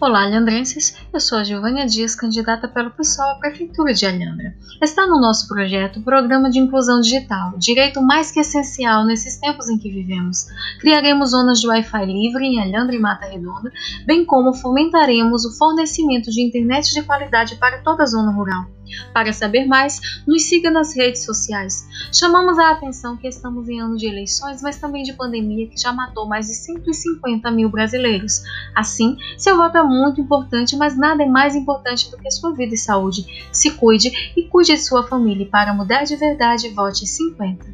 Olá, Alhandrenses! Eu sou a Giovânia Dias, candidata pelo PSOL à Prefeitura de Alhandra. Está no nosso projeto o Programa de Inclusão Digital, direito mais que essencial nesses tempos em que vivemos. Criaremos zonas de Wi-Fi livre em Alhandra e Mata Redonda, bem como fomentaremos o fornecimento de internet de qualidade para toda a zona rural. Para saber mais, nos siga nas redes sociais. Chamamos a atenção que estamos em ano de eleições, mas também de pandemia que já matou mais de 150 mil brasileiros. Assim, seu voto é muito importante, mas nada é mais importante do que sua vida e saúde. Se cuide e cuide de sua família. Para mudar de verdade, vote 50.